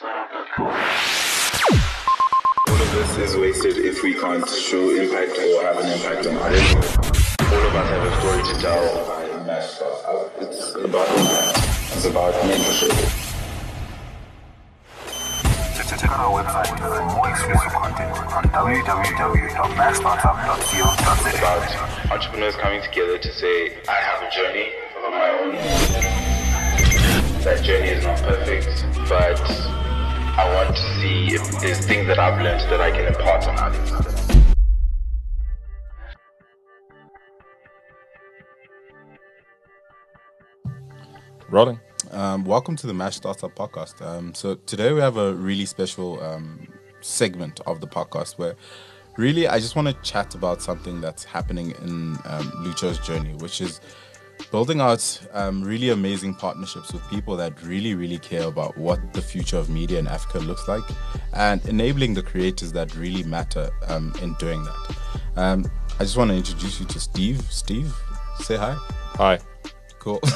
All of this is wasted if we can't show impact or have an impact on others. All of us have a story to tell. by Mash Startup. It's about impact. It's about mentorship. Check out our website for more exclusive content on www.masstartup.co.za. It's about entrepreneurs coming together to say, I have a journey of my own. That journey is not perfect, but I want to see if there's things that I've learned that I can impart on others. Rolling. Um, welcome to the Mash Startup Podcast. Um, so today we have a really special um, segment of the podcast where really I just want to chat about something that's happening in um, Lucha's journey, which is building out um, really amazing partnerships with people that really, really care about what the future of media in Africa looks like and enabling the creators that really matter um, in doing that. Um, I just want to introduce you to Steve. Steve, say hi. Hi. Cool.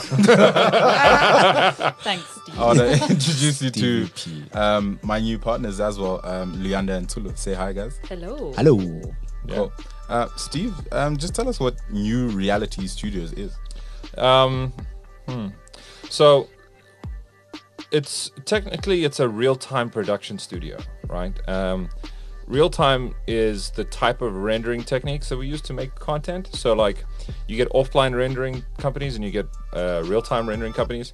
Thanks, Steve. I want to introduce you to um, my new partners as well, um, Luyanda and Tulu. Say hi, guys. Hello. Hello. Cool. Uh, Steve, um, just tell us what New Reality Studios is. Um, hmm. So it's technically it's a real-time production studio, right? Um, real-time is the type of rendering techniques that we use to make content. So like you get offline rendering companies and you get uh, real-time rendering companies.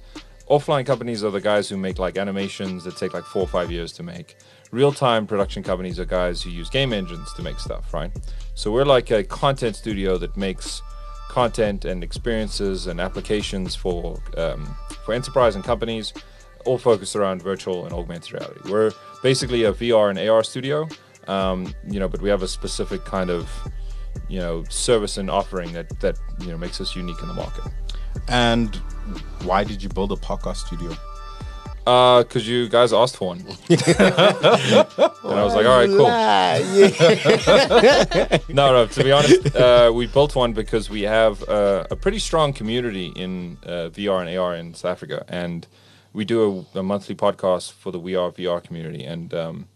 Offline companies are the guys who make like animations that take like four or five years to make. Real-time production companies are guys who use game engines to make stuff, right? So we're like a content studio that makes content and experiences and applications for um, for enterprise and companies, all focused around virtual and augmented reality. We're basically a VR and AR studio, um, you know, but we have a specific kind of you know service and offering that that you know makes us unique in the market. And why did you build a podcast studio? Uh, cause you guys asked for one, and I was like, all right, cool. no, no. To be honest, uh, we built one because we have uh, a pretty strong community in uh, VR and AR in South Africa, and we do a, a monthly podcast for the We Are VR community. And um,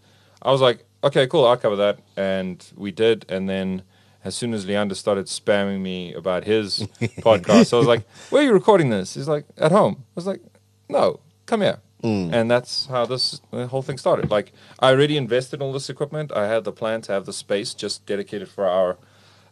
I was like, okay, cool, I'll cover that, and we did. And then as soon as Luyanda started spamming me about his podcast, I was like, where are you recording this? He's like, at home. I was like, no, come here. Mm. And that's how this whole thing started. Like I already invested in all this equipment. I had the plan to have the space just dedicated for our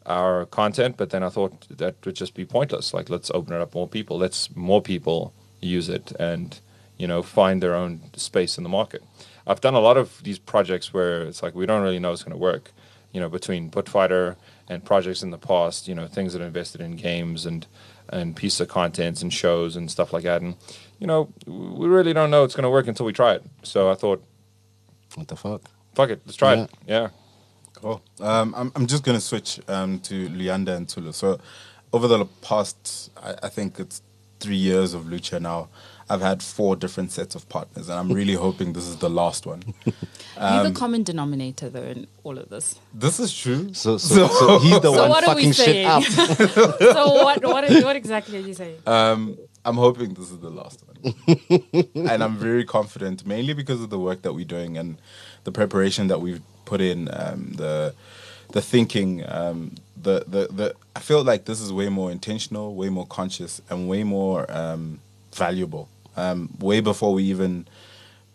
our content, but then I thought that would just be pointless. Like let's open it up more people. Let's more people use it and you know find their own space in the market. I've done a lot of these projects where it's like we don't really know it's going to work. You know, between Putfighter and projects in the past, you know, things that are invested in games and and pieces of contents and shows and stuff like that. And you know, we really don't know it's going to work until we try it. So I thought, What the fuck? fuck it, let's try it. Yeah. Cool. Um, I'm, I'm just going to switch um, to Luyanda and Tulu. So, over the past, I, I think it's three years of Lucha now, I've had four different sets of partners, and I'm really hoping this is the last one. You're the common denominator, though, in all of this. This is true. So, so, so he's the So one what are we fucking shit saying? up. so what, what, is- what exactly are you saying? Um, I'm hoping this is the last one. and I'm very confident, mainly because of the work that we're doing and the preparation that we've put in, um, the the thinking, um, the, the the I feel like this is way more intentional, way more conscious, and way more um, valuable. Um, way before we even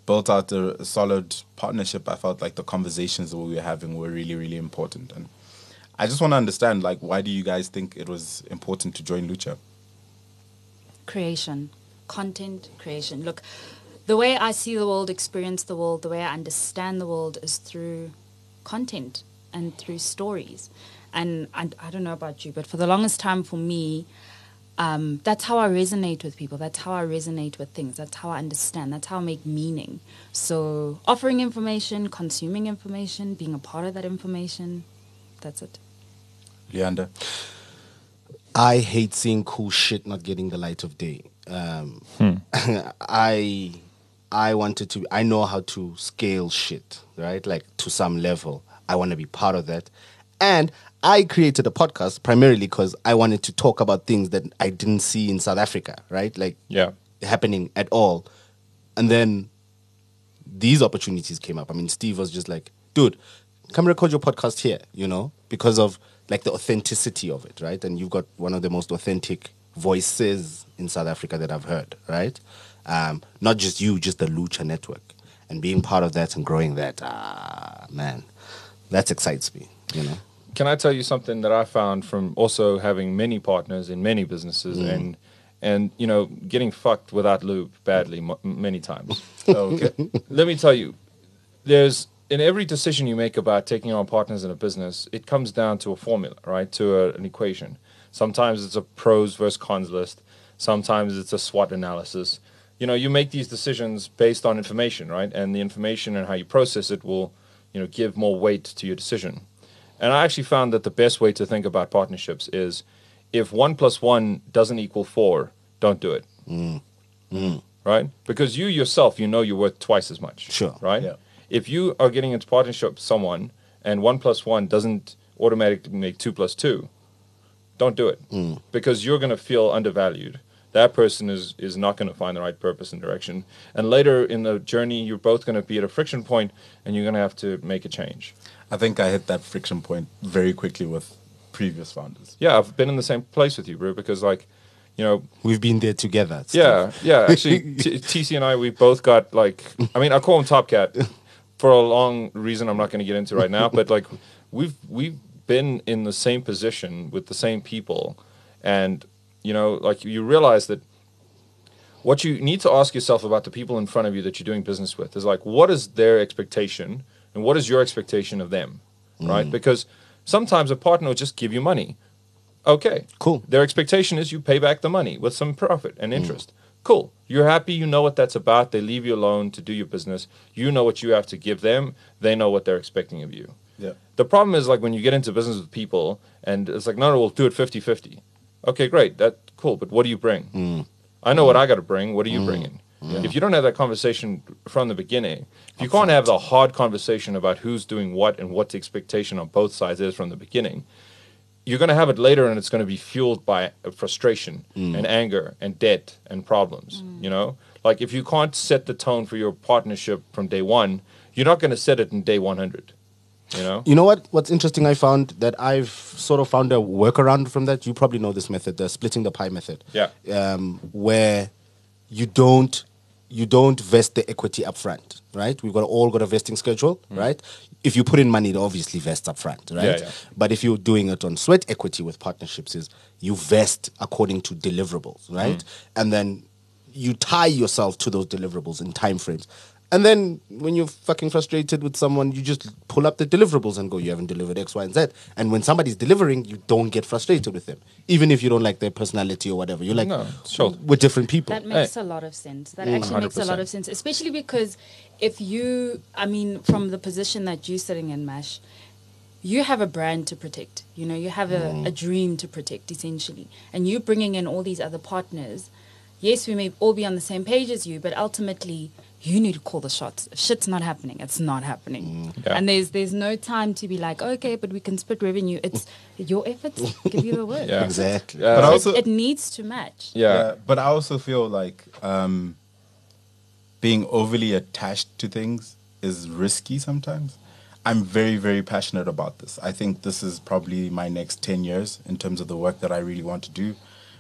built out a solid partnership, I felt like the conversations that we were having were really, really important. And I just want to understand, like, why do you guys think it was important to join Lucha? Creation, content creation. Look, the way I see the world, experience the world, the way I understand the world is through content and through stories. And I, don't know about you, but for the longest time for me, um, that's how I resonate with people. That's how I resonate with things. That's how I understand. That's how I make meaning. So, offering information, consuming information, being a part of that information, that's it. Luyanda? I hate seeing cool shit not getting the light of day. Um, I I wanted to. I know how to scale shit, right? Like to some level. I want to be part of that, and I created a podcast primarily because I wanted to talk about things that I didn't see in South Africa, right? Like Yeah. happening at all, and then these opportunities came up. I mean, Steve was just like, dude, come record your podcast here, you know, because of like the authenticity of it, right? And you've got one of the most authentic voices in South Africa that I've heard, right? Um, not just you, just the Lucha Network. And being part of that and growing that, ah, man, that excites me, you know? Can I tell you something that I found from also having many partners in many businesses and and you know getting fucked without lube badly m- many times. Okay. Let me tell you, there's in every decision you make about taking on partners in a business, it comes down to a formula, right? To a, an equation. Sometimes it's a pros versus cons list. Sometimes it's a SWOT analysis. You know, you make these decisions based on information, right? And the information and how you process it will, you know, give more weight to your decision. And I actually found that the best way to think about partnerships is if one plus one doesn't equal four, don't do it. Mm. Mm. Right? Because you yourself, you know you're worth twice as much. Sure. Right? Yeah. If you are getting into partnership with someone and one plus one doesn't automatically make two plus two, don't do it. Hmm. Because you're going to feel undervalued. That person is, is not going to find the right purpose and direction. And later in the journey, you're both going to be at a friction point and you're going to have to make a change. I think I hit that friction point very quickly with previous founders. Yeah, I've been in the same place with you, bro, because like, you know, We've been there together. Yeah, yeah. Actually, T- TC and I, we both got like, I mean, I call him Top Cat for a long reason I'm not going to get into right now, but like, we've we've been in the same position with the same people, and you know, like you realize that what you need to ask yourself about the people in front of you that you're doing business with is like, what is their expectation, and what is your expectation of them, right? Mm. Because sometimes a partner will just give you money. Okay, Cool. Their expectation is you pay back the money with some profit and mm. interest. Cool. You're happy. You know what that's about. They leave you alone to do your business. You know what you have to give them. They know what they're expecting of you. Yeah. The problem is like when you get into business with people and it's like, no, no, we'll do it 50 50. Okay, great. That cool. But what do you bring? Mm. I know what I got to bring. What are you mm. bringing? If you don't have that conversation from the beginning, if you can't have the hard conversation about who's doing what and what the expectation on both sides is from the beginning, you're going to have it later and it's going to be fueled by uh, frustration mm. and anger and debt and problems mm. you know like if you can't set the tone for your partnership from day one you're not going to set it in day 100 you know You know what? What's interesting, I found that I've sort of found a workaround from that. You probably know this method, the splitting the pie method. Yeah. Um, where you don't you don't vest the equity up front, right? We've got all got a vesting schedule, mm. right? If you put in money, it obviously vests up front, right? Mm. yeah. But if you're doing it on sweat equity with partnerships, is you vest according to deliverables, right? Mm. And then you tie yourself to those deliverables in time frames. And then when you're fucking frustrated with someone, you just pull up the deliverables and go, you haven't delivered X, Y, and Z. And when somebody's delivering, you don't get frustrated with them. Even if you don't like their personality or whatever. You're like, No, sure. we're different people. That makes a lot of sense. That Mm, actually makes a lot of sense, especially because if you, I mean, from the position that you're sitting in, Mash, you have a brand to protect. You know, you have a, a dream to protect, essentially. And you bringing in all these other partners. Yes, we may all be on the same page as you, but ultimately, you need to call the shots. If shit's not happening, it's not happening. Yeah. And there's there's no time to be like, okay, but we can split revenue. It's your efforts give you the work. Yeah. Exactly. Uh, But So also, it, it needs to match. yeah, but I also feel like um, being overly attached to things is risky sometimes. I'm very, very passionate about this. I think this is probably my next 10 years in terms of the work that I really want to do.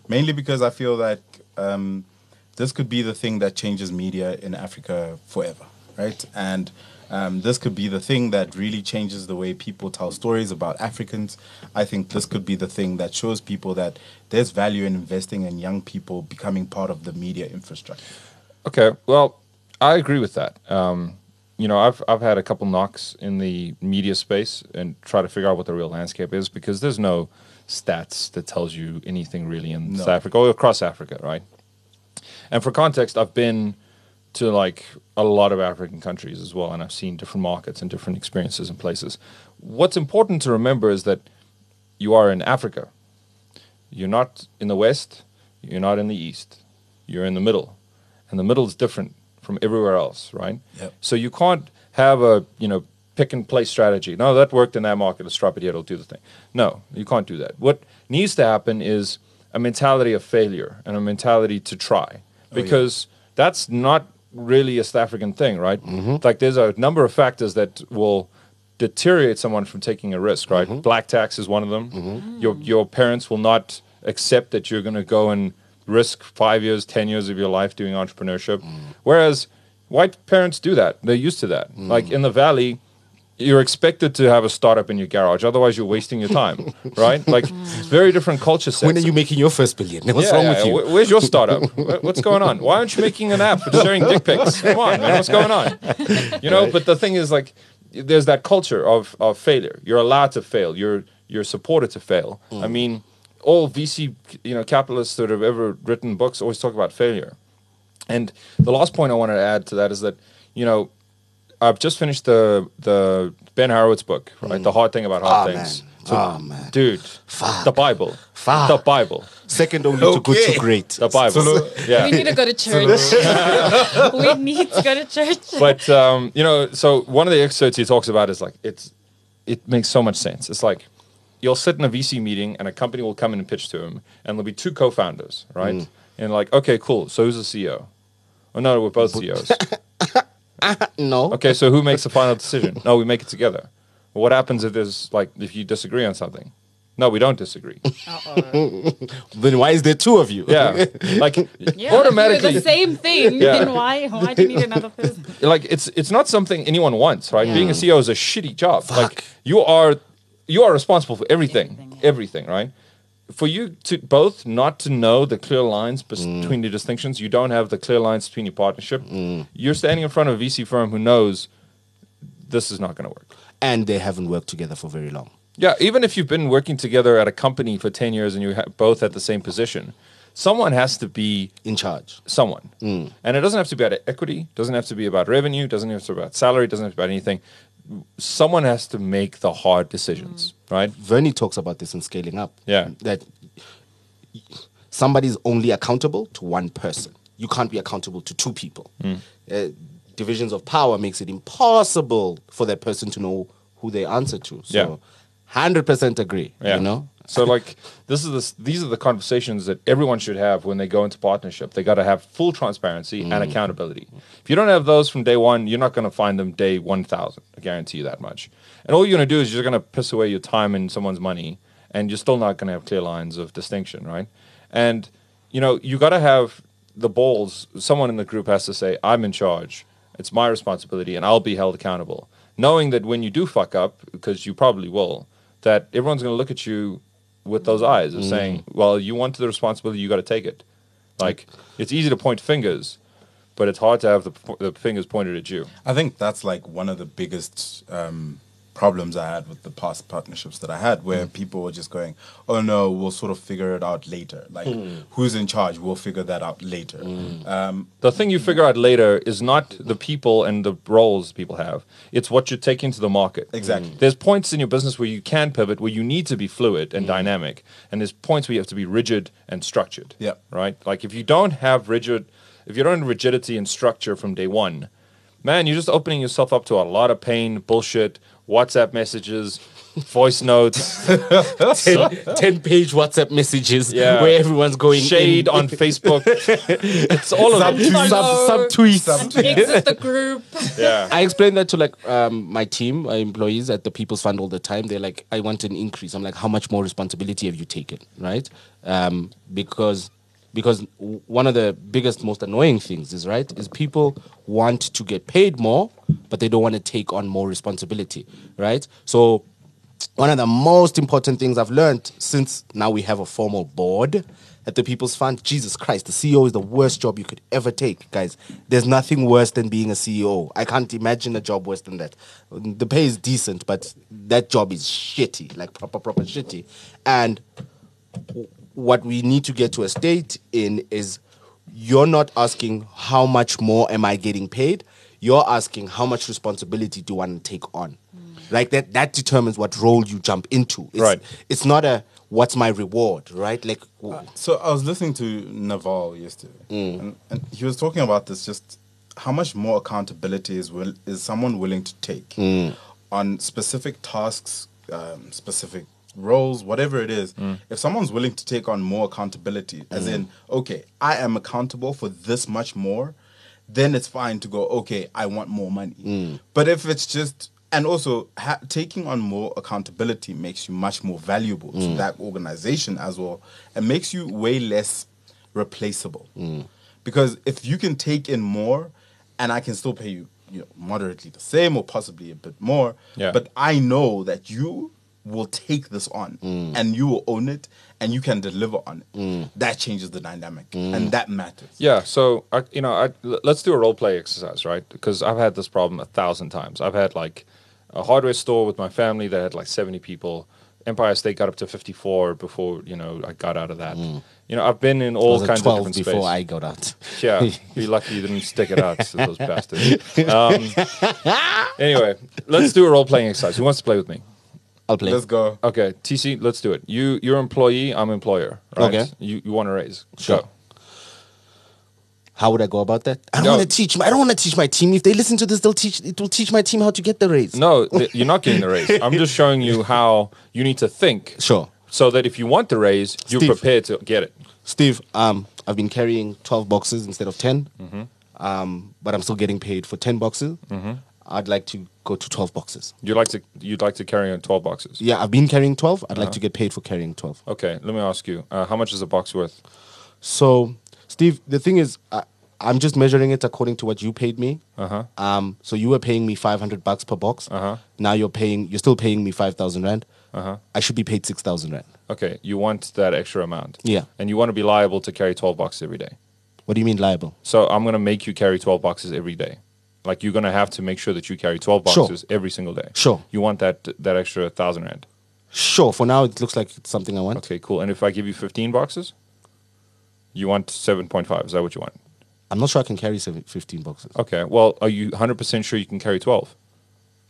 Mainly because I feel that um, this could be the thing that changes media in Africa forever, right? And um, this could be the thing that really changes the way people tell stories about Africans. I think this could be the thing that shows people that there's value in investing in young people becoming part of the media infrastructure. Okay, well, I agree with that. Um, you know, I've I've had a couple knocks in the media space and try to figure out what the real landscape is because there's no stats that tells you anything really in No. South Africa or across Africa, right? And for context, I've been to like a lot of African countries as well, and I've seen different markets and different experiences and places. What's important to remember is that you are in Africa. You're not in the West. You're not in the East. You're in the middle, and the middle is different from everywhere else, right? Yep. So you can't have a you know pick and play strategy. No, that worked in that market. Let's drop it here. It'll do the thing. No, you can't do that. What needs to happen is a mentality of failure and a mentality to try, because that's not really a South African thing, right? Mm-hmm. Like there's a number of factors that will deteriorate someone from taking a risk, right? Mm-hmm. Black tax is one of them. Your your parents will not accept that you're going to go and risk five years, ten years of your life doing entrepreneurship, Mm. whereas white parents do that. They're used to that. Mm. Like in the valley. You're expected to have a startup in your garage, otherwise you're wasting your time, right? Like it's very different culture sets. When are you making your first billion? What's Yeah, wrong yeah, with you? Where's your startup? What's going on? Why aren't you making an app for sharing dick pics? Come on, man. What's going on? You know, but the thing is, like, there's that culture of, of failure. You're allowed to fail. You're you're supported to fail. I mean, all VC, you know, capitalists that have ever written books always talk about failure. And the last point I wanted to add to that is that, you know, I've just finished the the Ben Horowitz book, right? The hard thing about hard Ah, things. man. Ah, man. Dude, Fuck. the Bible. Fuck. The Bible. Second only to good to great. The Bible. yeah. We need to go to church. we need to go to church. but um, you know, so one of the excerpts he talks about is like it's it makes so much sense. It's like you'll sit in a VC meeting and a company will come in and pitch to him, and there'll be two co-founders, right? Mm. And like, okay, cool. So who's the CEO? Oh no, we're both CEOs. no. okay, so who makes the final decision? No, we make it together. Well, what happens if there's like if you disagree on something? No, we don't disagree. Then why is there two of you? Yeah, like Yeah, automatically. the same thing. Yeah. Then why? Why do you need another person? like it's it's not something anyone wants, right? Yeah. Being a CEO is a shitty job. Like you are you are responsible for everything, Everything, yeah. everything, right? For you to both not to know the clear lines bes- mm. between the distinctions, you don't have the clear lines between your partnership. Mm. You're standing in front of a VC firm who knows this is not going to work. And they haven't worked together for very long. Yeah, even if you've been working together at a company for 10 years and you ha- both at the same position, someone has to be In charge. someone. Mm. And it doesn't have to be about equity, doesn't have to be about revenue, doesn't have to be about salary, doesn't have to be about anything. Someone has to make the hard decisions, right? Verne talks about this in scaling up. Yeah. That somebody's only accountable to one person. You can't be accountable to two people. Hmm. Uh, divisions of power makes it impossible for that person to know who they answer to. So, Yeah. hundred percent agree. Yeah. You know. So like this is the, these are the conversations that everyone should have when they go into partnership. They got to have full transparency and mm. accountability. If you don't have those from day one, you're not going to find them day one thousand. I guarantee you that much. And all you're going to do is you're going to piss away your time and someone's money, and you're still not going to have clear lines of distinction, right? And you know you got to have the balls. Someone in the group has to say, "I'm in charge. It's my responsibility, and I'll be held accountable." Knowing that when you do fuck up, because you probably will, that everyone's going to look at you with those eyes of saying, "Well, you want the responsibility, you got to take it." Like it's easy to point fingers, but it's hard to have the, the fingers pointed at you. I think that's like one of the biggest um, problems I had with the past partnerships that I had, where mm. people were just going, "Oh no, we'll sort of figure it out later. Like, hmm. who's in charge? We'll figure that out later." Hmm. Um, The thing you figure out later is not the people and the roles people have. It's what you're taking to the market. Exactly. Hmm. There's points in your business where you can pivot, where you need to be fluid and dynamic, and there's points where you have to be rigid and structured. Yeah. Right. Like if you don't have rigid, if you don't have rigidity and structure from day one, man, you're just opening yourself up to a lot of pain, bullshit, WhatsApp messages, voice notes, 10, 10 page WhatsApp messages Yeah. where everyone's going shade in. on Facebook. it's all of it. sub, sub tweets. Exit the group. Yeah. I explain that to like um, my team, my employees at the People's Fund all the time. They're like, I want an increase. I'm like, how much more responsibility have you taken, right? Um, because because one of the biggest, most annoying things is right is people want to get paid more, but they don't want to take on more responsibility, right? So one of the most important things I've learned since now we have a formal board at the People's Fund. Jesus Christ, the CEO is the worst job you could ever take, guys. There's nothing worse than being a CEO. I can't imagine a job worse than that. The pay is decent, but that job is shitty, like proper, proper shitty. And what we need to get to a state in is you're not asking how much more am I getting paid. You're asking how much responsibility do I want to take on. Mm. Like that that determines what role you jump into. It's, Right. It's not a what's my reward, right? Like w- So I was listening to Naval yesterday, mm. and, and he was talking about this. Just how much more accountability is will, is someone willing to take mm. on specific tasks, um, specific roles, whatever it is. Mm. If someone's willing to take on more accountability, as mm. in, okay, I am accountable for this much more. then it's fine to go, okay, I want more money. Mm. But if it's just, and also ha- taking on more accountability makes you much more valuable to that organization as well, and makes you way less replaceable. Because if you can take in more, and I can still pay you, you know, moderately the same or possibly a bit more, Yeah. but I know that you will take this on mm. and you will own it and you can deliver on it. Mm. That changes the dynamic mm. and that matters. Yeah, so I, you know, I, l- let's do a role play exercise, right? Because I've had this problem a thousand times. I've had like a hardware store with my family that had like seventy people. Empire State got up to fifty four before you know I got out of that. You know, I've been in all was at kinds of 12 different before spaces. I got out. Yeah, be lucky you didn't stick it out, those bastards. Um, anyway, let's do a role playing exercise. Who wants to play with me? I'll play. Let's go. Okay, TC, let's do it. You, you're employee. I'm employer. Right? Okay. You, you want to raise? Sure. Go. How would I go about that? I don't No. want to teach. My, I don't want to teach my team. If they listen to this, they'll teach. It will teach my team how to get the raise. No, th- you're not getting the raise. I'm just showing you how you need to think. Sure. So that if you want the raise, you're Steve. prepared to get it. Steve, um, I've been carrying 12 boxes instead of 10, Mm-hmm. um, but I'm still getting paid for 10 boxes. I'd like to go to 12 boxes. You'd like to you'd like to carry on 12 boxes. Yeah, I've been carrying 12. I'd Uh-huh. like to get paid for carrying 12. Okay, let me ask you, uh, how much is a box worth? So, Steve, the thing is, I, I'm just measuring it according to what you paid me. Uh-huh. Um, so you were paying me 500 bucks per box. Uh-huh. Now you're paying, you're still paying me 5,000 rand. Uh-huh. I should be paid 6,000 rand. Okay, you want that extra amount. Yeah. And you want to be liable to carry 12 boxes every day. What do you mean liable? So I'm going to make you carry 12 boxes every day. Like you're going to have to make sure that you carry 12 Sure. boxes every single day. Sure. You want that that extra 1000 rand. Sure. For now, it looks like it's something I want. Okay, cool. And if I give you 15 boxes, you want 7.5. Is that what you want? I'm not sure I can carry seven, 15 boxes. Okay. Well, are you 100% sure you can carry 12?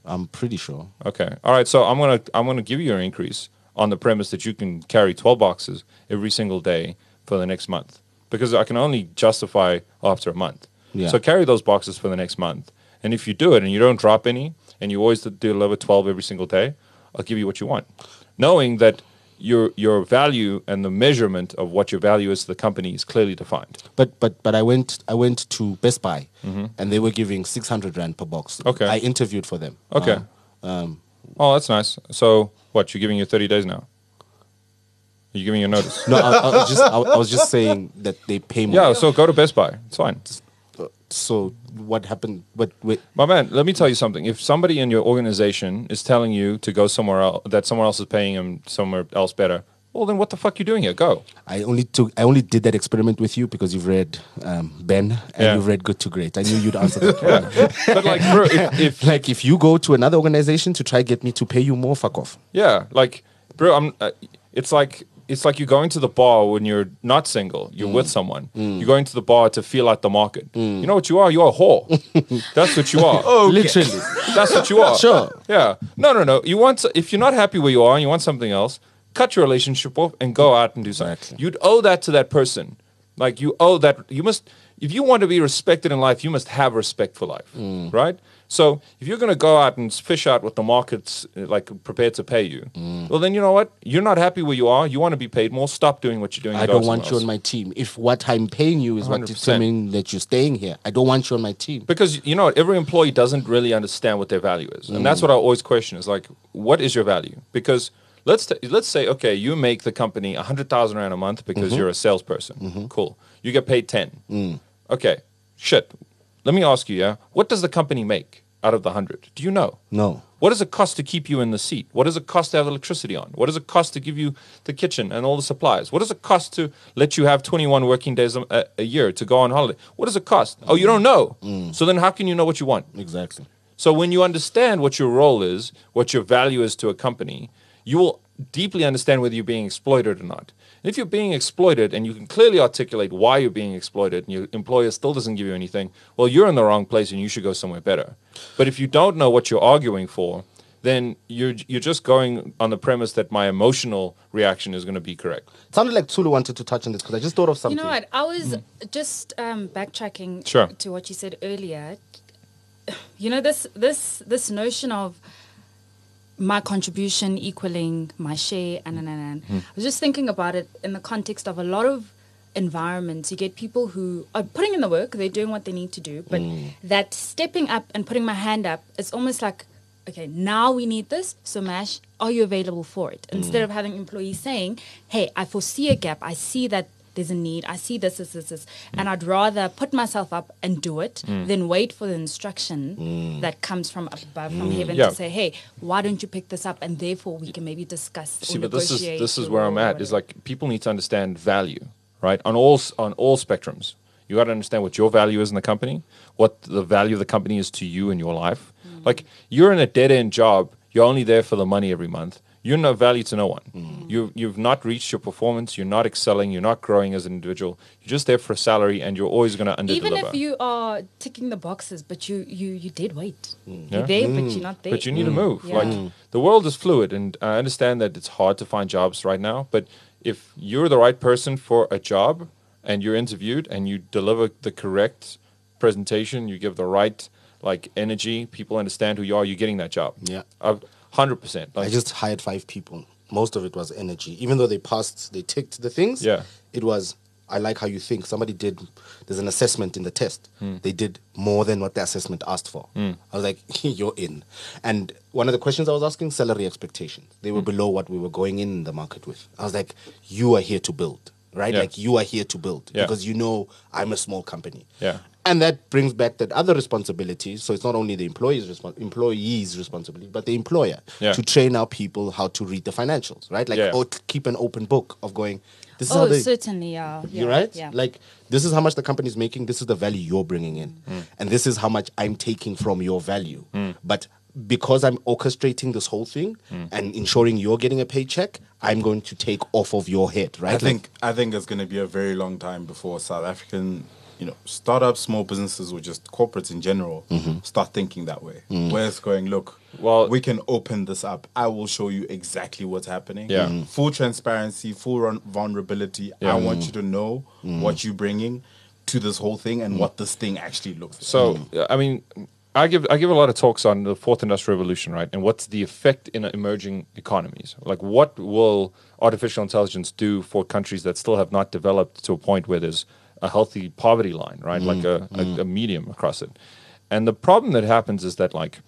I'm pretty sure. Okay. All right. So I'm gonna I'm gonna give you an increase on the premise that you can carry 12 boxes every single day for the next month because I can only justify after a month. Yeah. So carry those boxes for the next month, and if you do it and you don't drop any, and you always deliver 12 every single day, I'll give you what you want, knowing that your your value and the measurement of what your value is to the company is clearly defined. But but but I went I went to Best Buy and they were giving 600 rand per box. Mm-hmm. Okay. I interviewed for them. Okay. Uh, um, Oh, that's nice. So what? You're giving you 30 days now. You're giving your notice. no, I, I was just I, I was just saying that they pay more. Yeah, so go to Best Buy. It's fine. So what happened? Wait, My man, let me tell you something. If somebody in your organization is telling you to go somewhere else, that someone else is paying them somewhere else better, well, then what the fuck you doing here? Go. I only took I only did that experiment with you because you've read um, Ben and Yeah. you've read Good to Great. I knew you'd answer that. But like, bro, if, if like if you go to another organization to try get me to pay you more, fuck off. yeah, like, bro, I'm. Uh, it's like it's like you're going to the bar when you're not single. You're mm. with someone. Mm. You're going to the bar to feel out the market. Mm. You know what you are? You're a whore. That's what you are. Oh, Literally. That's what you are. Sure. Yeah. No, no, no. You want if you're not happy where you are and you want something else, cut your relationship off and go out and do something. Exactly. You'd owe that to that person. Like you owe that. You must. If you want to be respected in life, you must have respect for life, Mm. right? So if you're going to go out and fish out what the market's uh, like prepared to pay you, Mm. well, then you know what? You're not happy where you are. You want to be paid more. Stop doing what you're doing. I don't want you on my team. If what I'm paying you is what 100%. determining that you're staying here, I don't want you on my team. Because you know what, every employee doesn't really understand what their value is, and that's what I always question: is like, what is your value? Because let's t- let's say, okay, you make the company a hundred thousand rand a month because you're a salesperson. Cool, you get paid ten. Okay, shit. Let me ask you, yeah, what does the company make out of the hundred? Do you know? No. What does it cost to keep you in the seat? What does it cost to have electricity on? What does it cost to give you the kitchen and all the supplies? What does it cost to let you have 21 working days a, a- a year to go on holiday? What does it cost? Oh, you don't know. Mm. So then how can you know what you want? Exactly. So when you understand what your role is, what your value is to a company, you will deeply understand whether you're being exploited or not. And if you're being exploited and you can clearly articulate why you're being exploited and your employer still doesn't give you anything, well, you're in the wrong place and you should go somewhere better. But if you don't know what you're arguing for, then you're you're just going on the premise that my emotional reaction is going to be correct. It sounded like Tulu wanted to touch on this because I just thought of something. You know what? I was just um, backtracking Sure. to what you said earlier. You know this this this notion of my contribution equaling my share and and and. and. Mm-hmm. I was just thinking about it in the context of a lot of environments, you get people who are putting in the work, they're doing what they need to do, but mm. that stepping up and putting my hand up, it's almost like, okay, now we need this. So, Mash, are you available for it? Mm. Instead of having employees saying, hey, I foresee a gap, I see that there's a need, I see this, this, this, this, and I'd rather put myself up and do it mm. than wait for the instruction mm. that comes from above, from mm. heaven Yeah. to say, hey, why don't you pick this up? And therefore, we can maybe discuss. See, or but this is this is where I'm at. Is like people need to understand value, right? On all on all spectrums, you got to understand what your value is in the company, what the value of the company is to you in your life. Mm. Like you're in a dead end job, you're only there for the money every month. You're no value to no one. Mm. You you've not reached your performance. You're not excelling. You're not growing as an individual. You're just there for a salary, and you're always going to underdeliver. even if you are ticking the boxes, but you you you did wait. Mm. Yeah. You're there, but mm. you're not there. But you need to move. Yeah. Like the world is fluid, and I understand that it's hard to find jobs right now. But if you're the right person for a job, and you're interviewed, and you deliver the correct presentation, you give the right like energy, people understand who you are. You're getting that job. Yeah. Hundred percent. I just hired five people. Most of it was energy. Even though they passed, they ticked the things. Yeah. It was. I like how you think. Somebody did. There's an assessment in the test. Hmm. They did more than what the assessment asked for. I was like, you're in. And one of the questions I was asking, salary expectations. They were below what we were going in the market with. I was like, you are here to build, right? Yeah. Like you are here to build Yeah. because you know I'm a small company. Yeah. And that brings back that other responsibility. So it's not only the employee's respons- employee's responsibility, but the employer Yeah. to train our people how to read the financials, right? Like, Yeah. or to keep an open book of going, this is Oh, how they, certainly, yeah. yeah you right? Yeah. Like, this is how much the company is making. This is the value you're bringing in, Mm. and this is how much I'm taking from your value. But because I'm orchestrating this whole thing Mm. and ensuring you're getting a paycheck, I'm going to take off of your head, right? I Like, think I think it's going to be a very long time before South African, you know, startups, small businesses, or just corporates in general mm-hmm. start thinking that way. Mm. Where it's going, look, Well- we can open this up. I will show you exactly what's happening. Yeah. Mhm. full transparency, full run- vulnerability. Yeah. I want you to know mm. what you're bringing to this whole thing and mm. what this thing actually looks like. So I mean, I give I give a lot of talks on the fourth industrial revolution, right? And what's the effect in emerging economies? Like, what will artificial intelligence do for countries that still have not developed to a point where there's a healthy poverty line, right? Like mm, a, a, mm. a medium across it. And the problem that happens is that like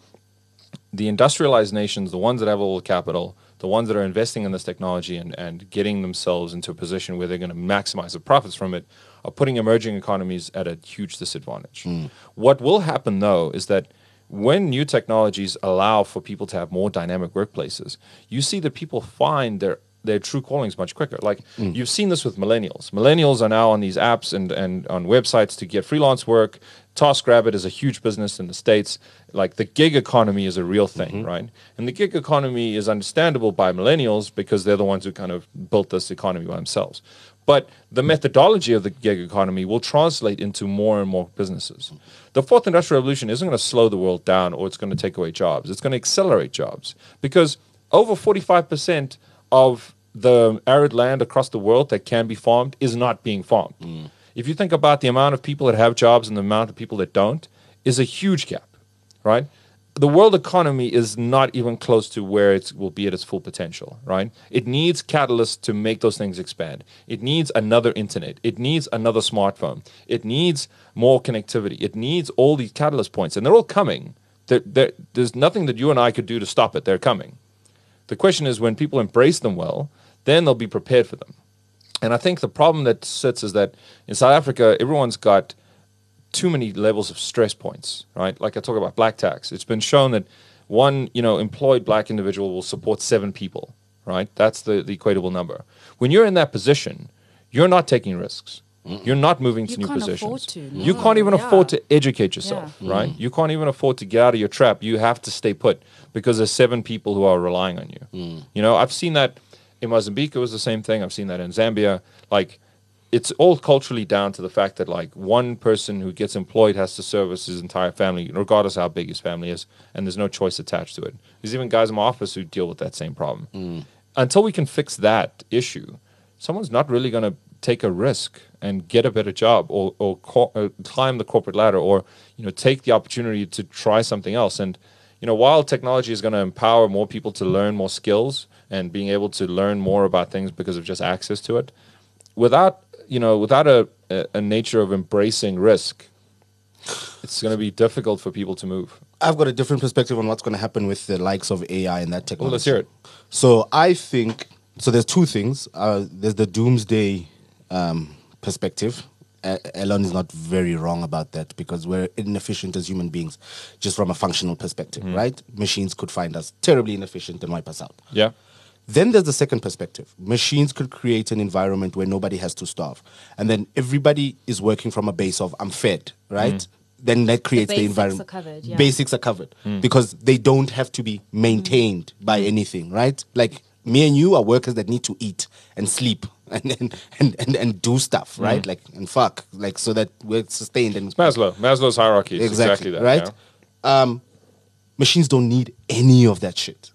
the industrialized nations, the ones that have all the capital, the ones that are investing in this technology and, and getting themselves into a position where they're going to maximize the profits from it, are putting emerging economies at a huge disadvantage. Mm. What will happen, though, is that when new technologies allow for people to have more dynamic workplaces, you see that people find their their true callings much quicker. Like mm. you've seen this with millennials. Millennials are now on these apps and, and on websites to get freelance work. TaskRabbit is a huge business in the States. Like the gig economy is a real thing, mm-hmm. right? And the gig economy is understandable by millennials because they're the ones who kind of built this economy by themselves. But the methodology of the gig economy will translate into more and more businesses. Mm-hmm. The fourth industrial revolution isn't going to slow the world down or it's going to take away jobs. It's going to accelerate jobs because over 45% of the arid land across the world that can be farmed is not being farmed. Mm. If you think about the amount of people that have jobs and the amount of people that don't, is a huge gap, right? The world economy is not even close to where it will be at its full potential, right? It needs catalysts to make those things expand. It needs another internet. It needs another smartphone. It needs more connectivity. It needs all these catalyst points, and they're all coming. There- there- there's nothing that you and I could do to stop it. They're coming. The question is when people embrace them well, then they'll be prepared for them. And I think the problem that sits is that in South Africa, everyone's got too many levels of stress points, right? Like I talk about black tax. It's been shown that one, you know, employed black individual will support seven people, right? That's the, the equatable number. When you're in that position, you're not taking risks. You're not moving to You new positions. to, You can't even Yeah. afford to educate yourself, Yeah. right? Mm-hmm. You can't even afford to get out of your trap. You have to stay put because there's seven people who are relying on you. Mm. You know, I've seen that in Mozambique. It was the same thing. I've seen that in Zambia. Like, it's all culturally down to the fact that like one person who gets employed has to service his entire family, regardless how big his family is, and there's no choice attached to it. There's even guys in my office who deal with that same problem. Mm. Until we can fix that issue, someone's not really going to take a risk and get a better job or or, co- uh climb the corporate ladder or you know take the opportunity to try something else and you know while technology is going to empower more people to learn more skills and being able to learn more about things because of just access to it without you know, without a, a, a nature of embracing risk, it's going to be difficult for people to move. I've got a different perspective on what's going to happen with the likes of AI and that technology. Well, let's hear it. So I think so. There's two things. Uh, there's the doomsday um, perspective. Elon is not very wrong about that because we're inefficient as human beings, just from a functional perspective, mm-hmm. right? Machines could find us terribly inefficient and wipe us out. Yeah. Then there's the second perspective. Machines could create an environment where nobody has to starve. And then everybody is working from a base of I'm fed, right? Mm. Then that creates the, environment. basics environment. are covered, yeah. Basics are covered mm. because they don't have to be maintained by anything, right? Like me and you are workers that need to eat and sleep and and, and, and, and do stuff, right? Like and fuck. Like so that we're sustained and Maslow. Maslow's hierarchy. exactly, exactly, that. right yeah. um, machines don't need any of that shit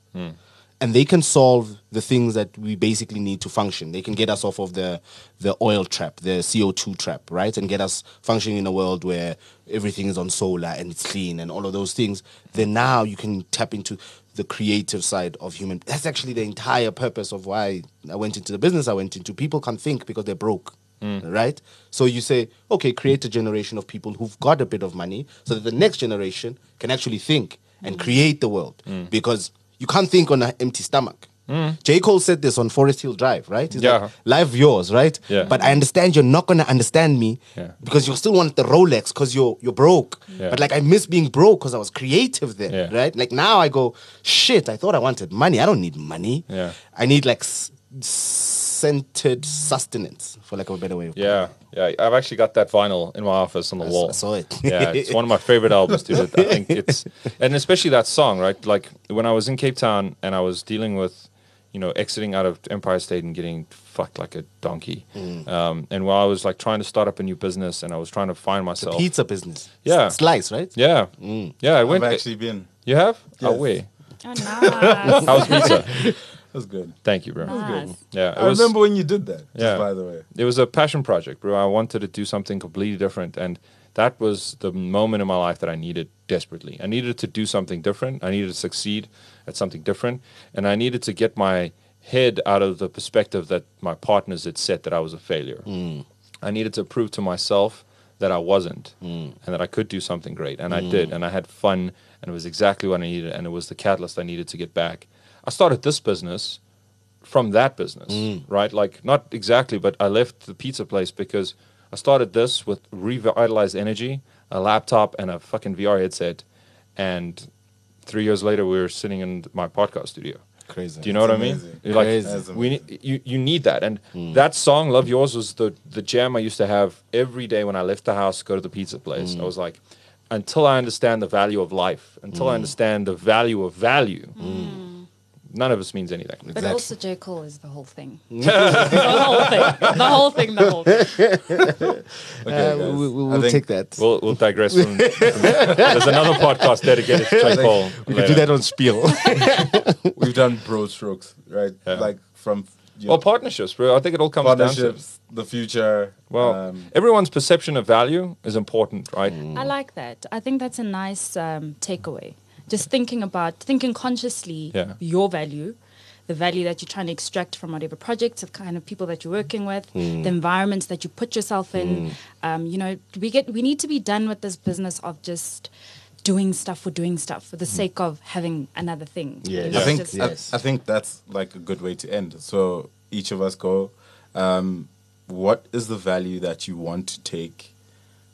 and they can solve the things that we basically need to function they can get us off of the the oil trap the co2 trap right and get us functioning in a world where everything is on solar and it's clean and all of those things then now you can tap into the creative side of human that's actually the entire purpose of why i went into the business i went into. People can't think because they're broke mm. right? So you say okay create a generation of people who've got a bit of money so that the next generation can actually think and mm. create the world. Mm. Because you can't think on an empty stomach Mm. J. Cole said this on Forest Hill Drive, right? He's Yeah. like, life yours, right? Yeah. But I understand you're not gonna understand me Yeah. because you still want the Rolex because you're you're broke. Yeah. But like I miss being broke because I was creative then, Yeah. right? Like now I go, shit, I thought I wanted money. I don't need money. Yeah. I need like s- centered sustenance, for lack of a better way of Yeah, yeah. I've actually got that vinyl in my office on the I s- wall. I saw it. yeah, it's one of my favorite albums, dude. I think it's, and especially that song, right? Like when I was in Cape Town and I was dealing with, you know, exiting out of Empire State and getting fucked like a donkey. Mm. Um, and while I was like trying to start up a new business and I was trying to find myself. Pizza business. Yeah. S- Slice, right? Yeah, yeah. I I've went. actually been. you have? Oh Yes. wait. Oh, nice. How's pizza? That was good. Thank you, bro. nice. Yeah, it I was. remember when you did that. Just Yeah. by the way. it was a passion project, bro. I wanted to do something completely different, and that was the moment in my life that I needed desperately. I needed to do something different. I needed to succeed at something different, and I needed to get my head out of the perspective that my partners had said that I was a failure. Mm. I needed to prove to myself that I wasn't, mm. and that I could do something great, and I mm. did, and I had fun, and it was exactly what I needed, and it was the catalyst I needed to get back. I started this business from that business, right? Like not exactly, but I left the pizza place because I started this with revitalized energy, a laptop, and a fucking VR headset, and three years later we were sitting in my podcast studio. Crazy. Do you know what I mean? amazing. You're Like Crazy. That's we need, you you need that, and hmm. that song "Love Yours" was the the jam I used to have every day when I left the house, go to the pizza place. Hmm. I was like, until I understand the value of life, until I hmm. understand the value of value, none of us means anything. But Exactly. also J. Cole is the whole thing. the whole thing. The whole thing, the whole thing. Okay, Uh, guys. we, we, I will take that. We'll we'll digress from. from there's another podcast dedicated to J. Cole. we could do that on Spiel. We've done broad strokes, right? Yeah. Like from you Well, partnerships, bro. I think it all comes down to. partnerships, the future. Well, um, everyone's perception of value is important, right? I like that. I think that's a nice um, takeaway. Just thinking about, thinking consciously Yeah. your value, the value that you're trying to extract from whatever projects, the kind of people that you're working with, the environments that you put yourself in. Um, you know, we get we need to be done with this business of just doing stuff for doing stuff for the sake of having another thing. Yeah. You know, I think just- Yes. I, I think that's like a good way to end. So each of us go. Um, what is the value that you want to take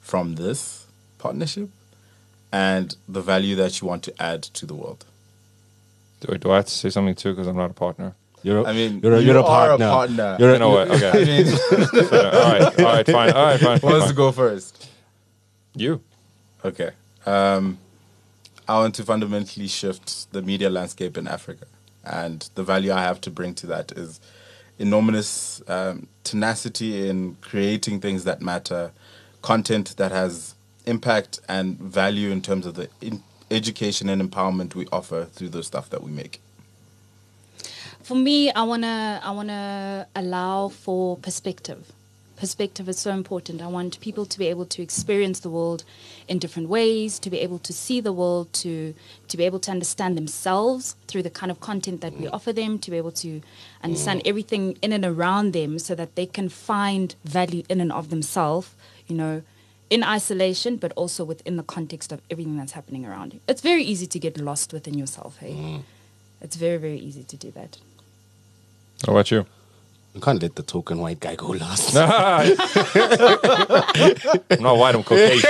from this partnership, and the value that you want to add to the world? Do, do I have to say something too? Because I'm not a partner. You're a, I mean, you're a, you you're a are a partner. partner. You're a, You know what? Okay. I mean, all right. All right. Fine. All right. Fine. who fine, wants to go first? You. Okay. Um, I want to fundamentally shift the media landscape in Africa. And the value I have to bring to that is enormous um, tenacity in creating things that matter, content that has impact and value in terms of the in- education and empowerment we offer through the stuff that we make. For me, I wanna I wanna allow for perspective, perspective is so important. I want people to be able to experience the world in different ways, to be able to see the world, to to be able to understand themselves through the kind of content that we mm. offer them, to be able to mm. understand everything in and around them, so that they can find value in and of themselves. You know. In isolation, but also within the context of everything that's happening around you. It's very easy to get lost within yourself, hey? Mm. It's very, very easy to do that. How about you? You can't let the token white guy go last. I'm not white, I'm Caucasian.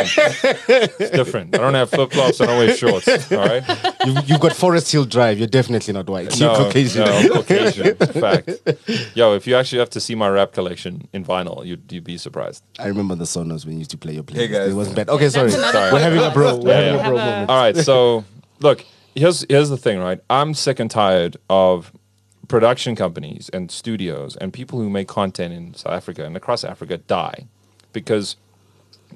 It's different. I don't have flip flops, I don't wear shorts. All right? you've, you've got Forest Hill Drive. You're definitely not white. You're Caucasian. No, I'm Caucasian. Fact. Yo, if you actually have to see my rap collection in vinyl, you'd, you'd be surprised. I remember the Sonos when you used to play your playlist. Hey, guys. It wasn't bad. Okay, sorry. Sorry. We're having a bro. We're podcast. having We a bro moment. All right, so look, here's here's the thing, right? I'm sick and tired of production companies and studios and people who make content in South Africa and across Africa die because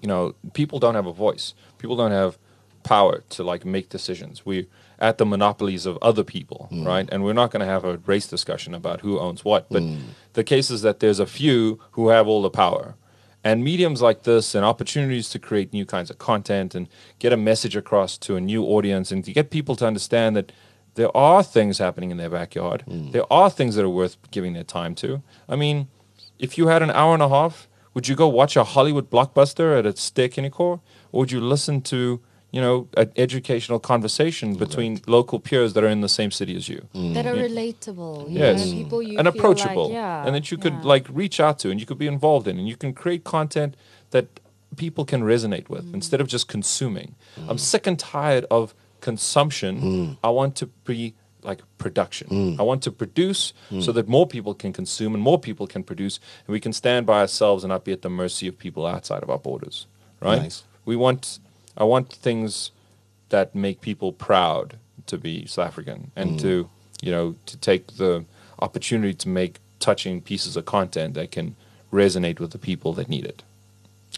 you know people don't have a voice. People don't have power to like make decisions. We're at the monopolies of other people, mm. right? And we're not going to have a race discussion about who owns what. But mm. the case is that there's a few who have all the power. And mediums like this and opportunities to create new kinds of content and get a message across to a new audience and to get people to understand that there are things happening in their backyard. Hmm. There are things that are worth giving their time to. I mean, if you had an hour and a half, would you go watch a Hollywood blockbuster at a Ster-Kinekor? Or would you listen to, you know, an educational conversation between local peers that are in the same city as you? Hmm. that are relatable. You Yes. know, people you and approachable. Like, yeah, and that you could yeah. like reach out to and you could be involved in and you can create content that people can resonate with hmm. instead of just consuming. I'm sick and tired of consumption. Hmm. I want to be like production. Hmm. I want to produce hmm. so that more people can consume and more people can produce and we can stand by ourselves and not be at the mercy of people outside of our borders. Right? Nice. We want I want things that make people proud to be South African and to you know to take the opportunity to make touching pieces of content that can resonate with the people that need it.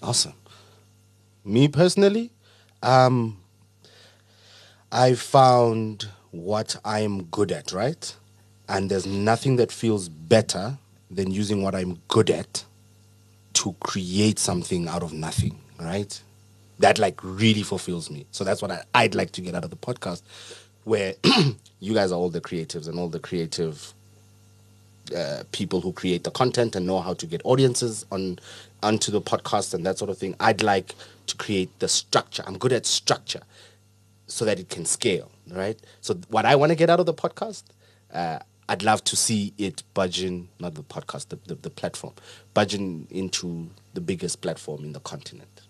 Awesome. Me personally, um, I found what I'm good at, right? And there's nothing that feels better than using what I'm good at to create something out of nothing, right? That like really fulfills me. So that's what I, I'd like to get out of the podcast, where you guys are all the creatives and all the creative uh, people who create the content and know how to get audiences on onto the podcast and that sort of thing. I'd like to create the structure. I'm good at structure so that it can scale, right? So what I want to get out of the podcast, uh, I'd love to see it budging, not the podcast, the, the, the platform, budging into the biggest platform in the continent.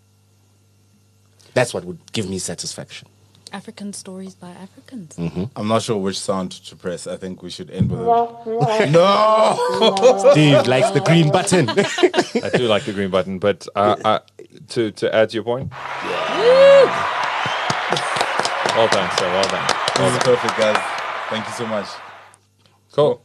That's what would give me satisfaction. African stories by Africans. I'm not sure which sound to press. I think we should end with it. no. Steve likes the green button. I do like the green button, but uh, uh, to to add to your point, well done, sir. Well done. This is perfect, guys. Thank you so much. Cool.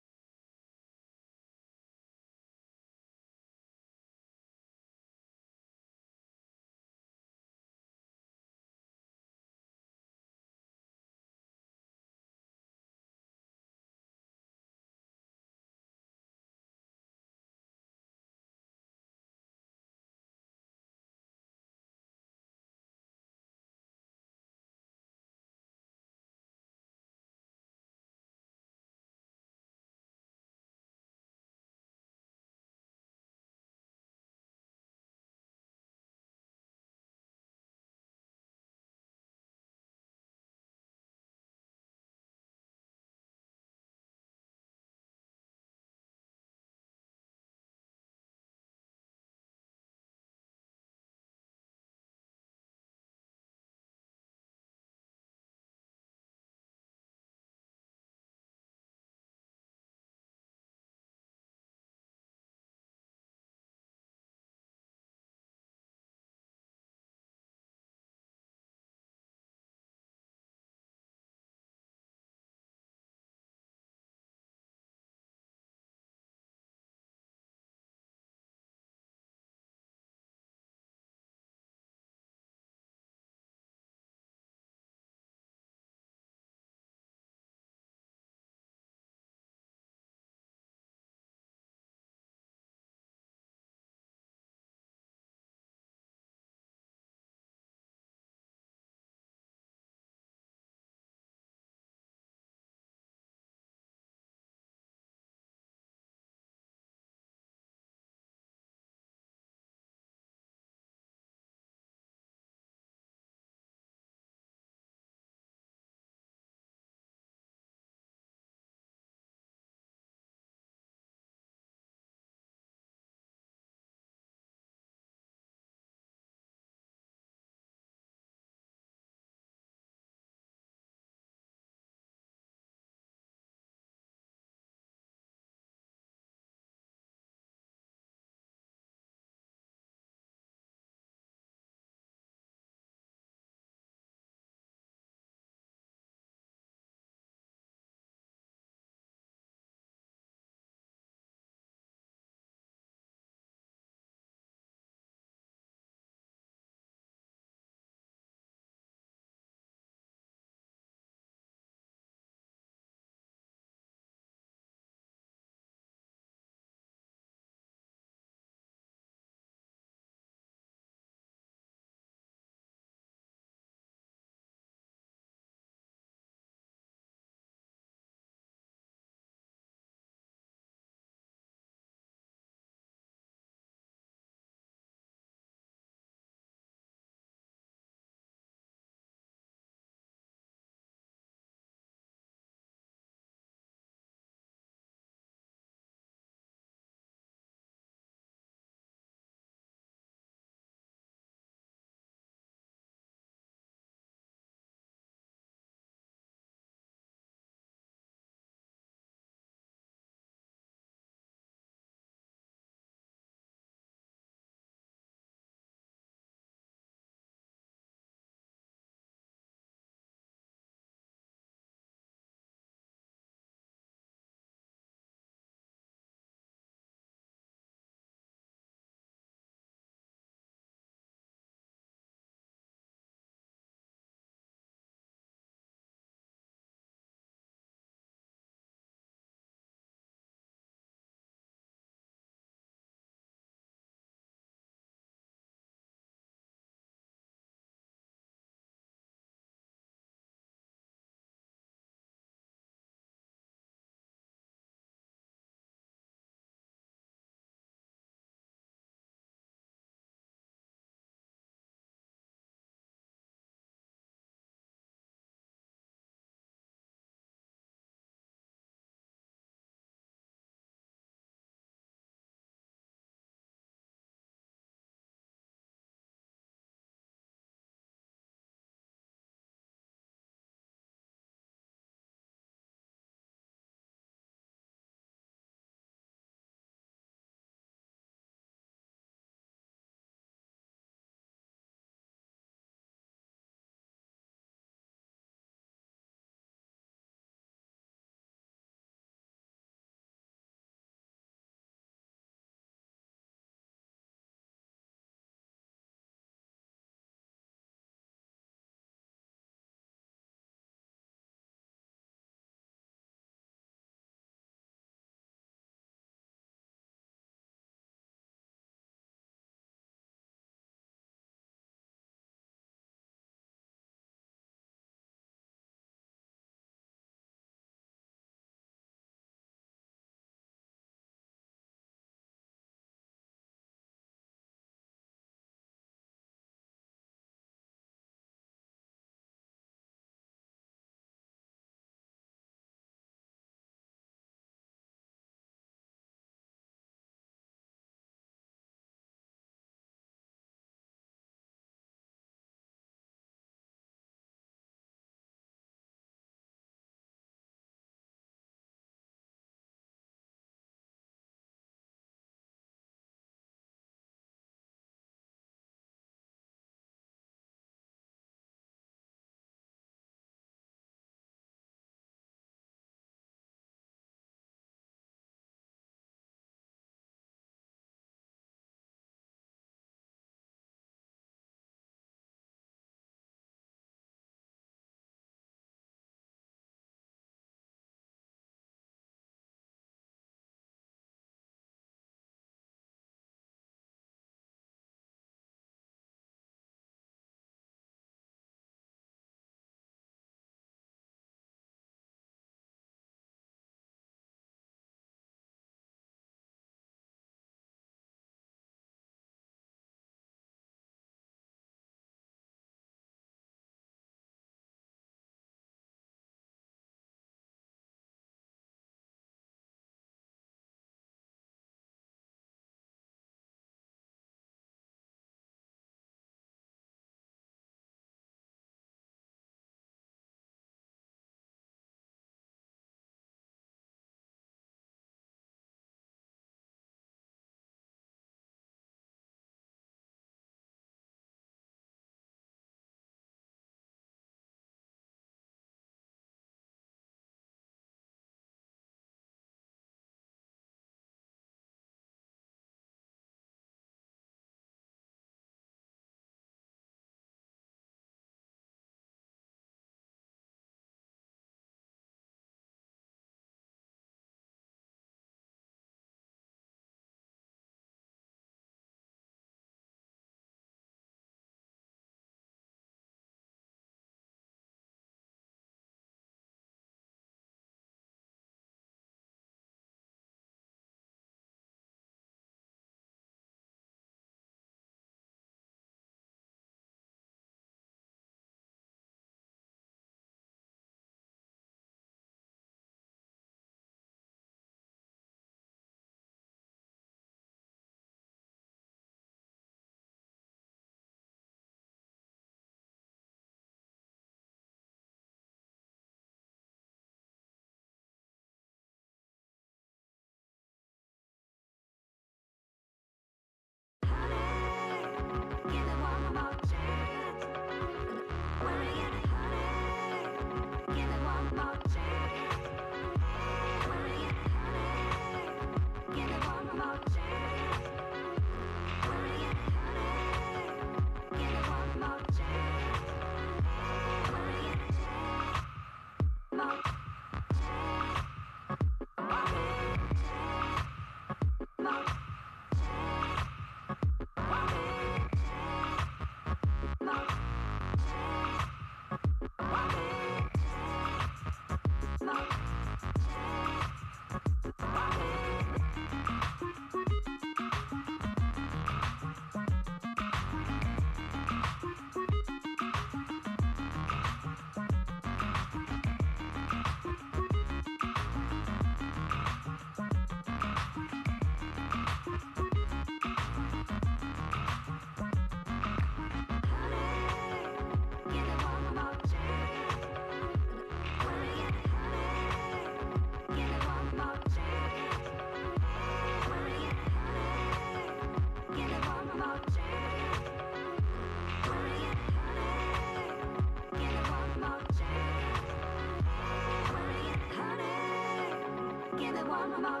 One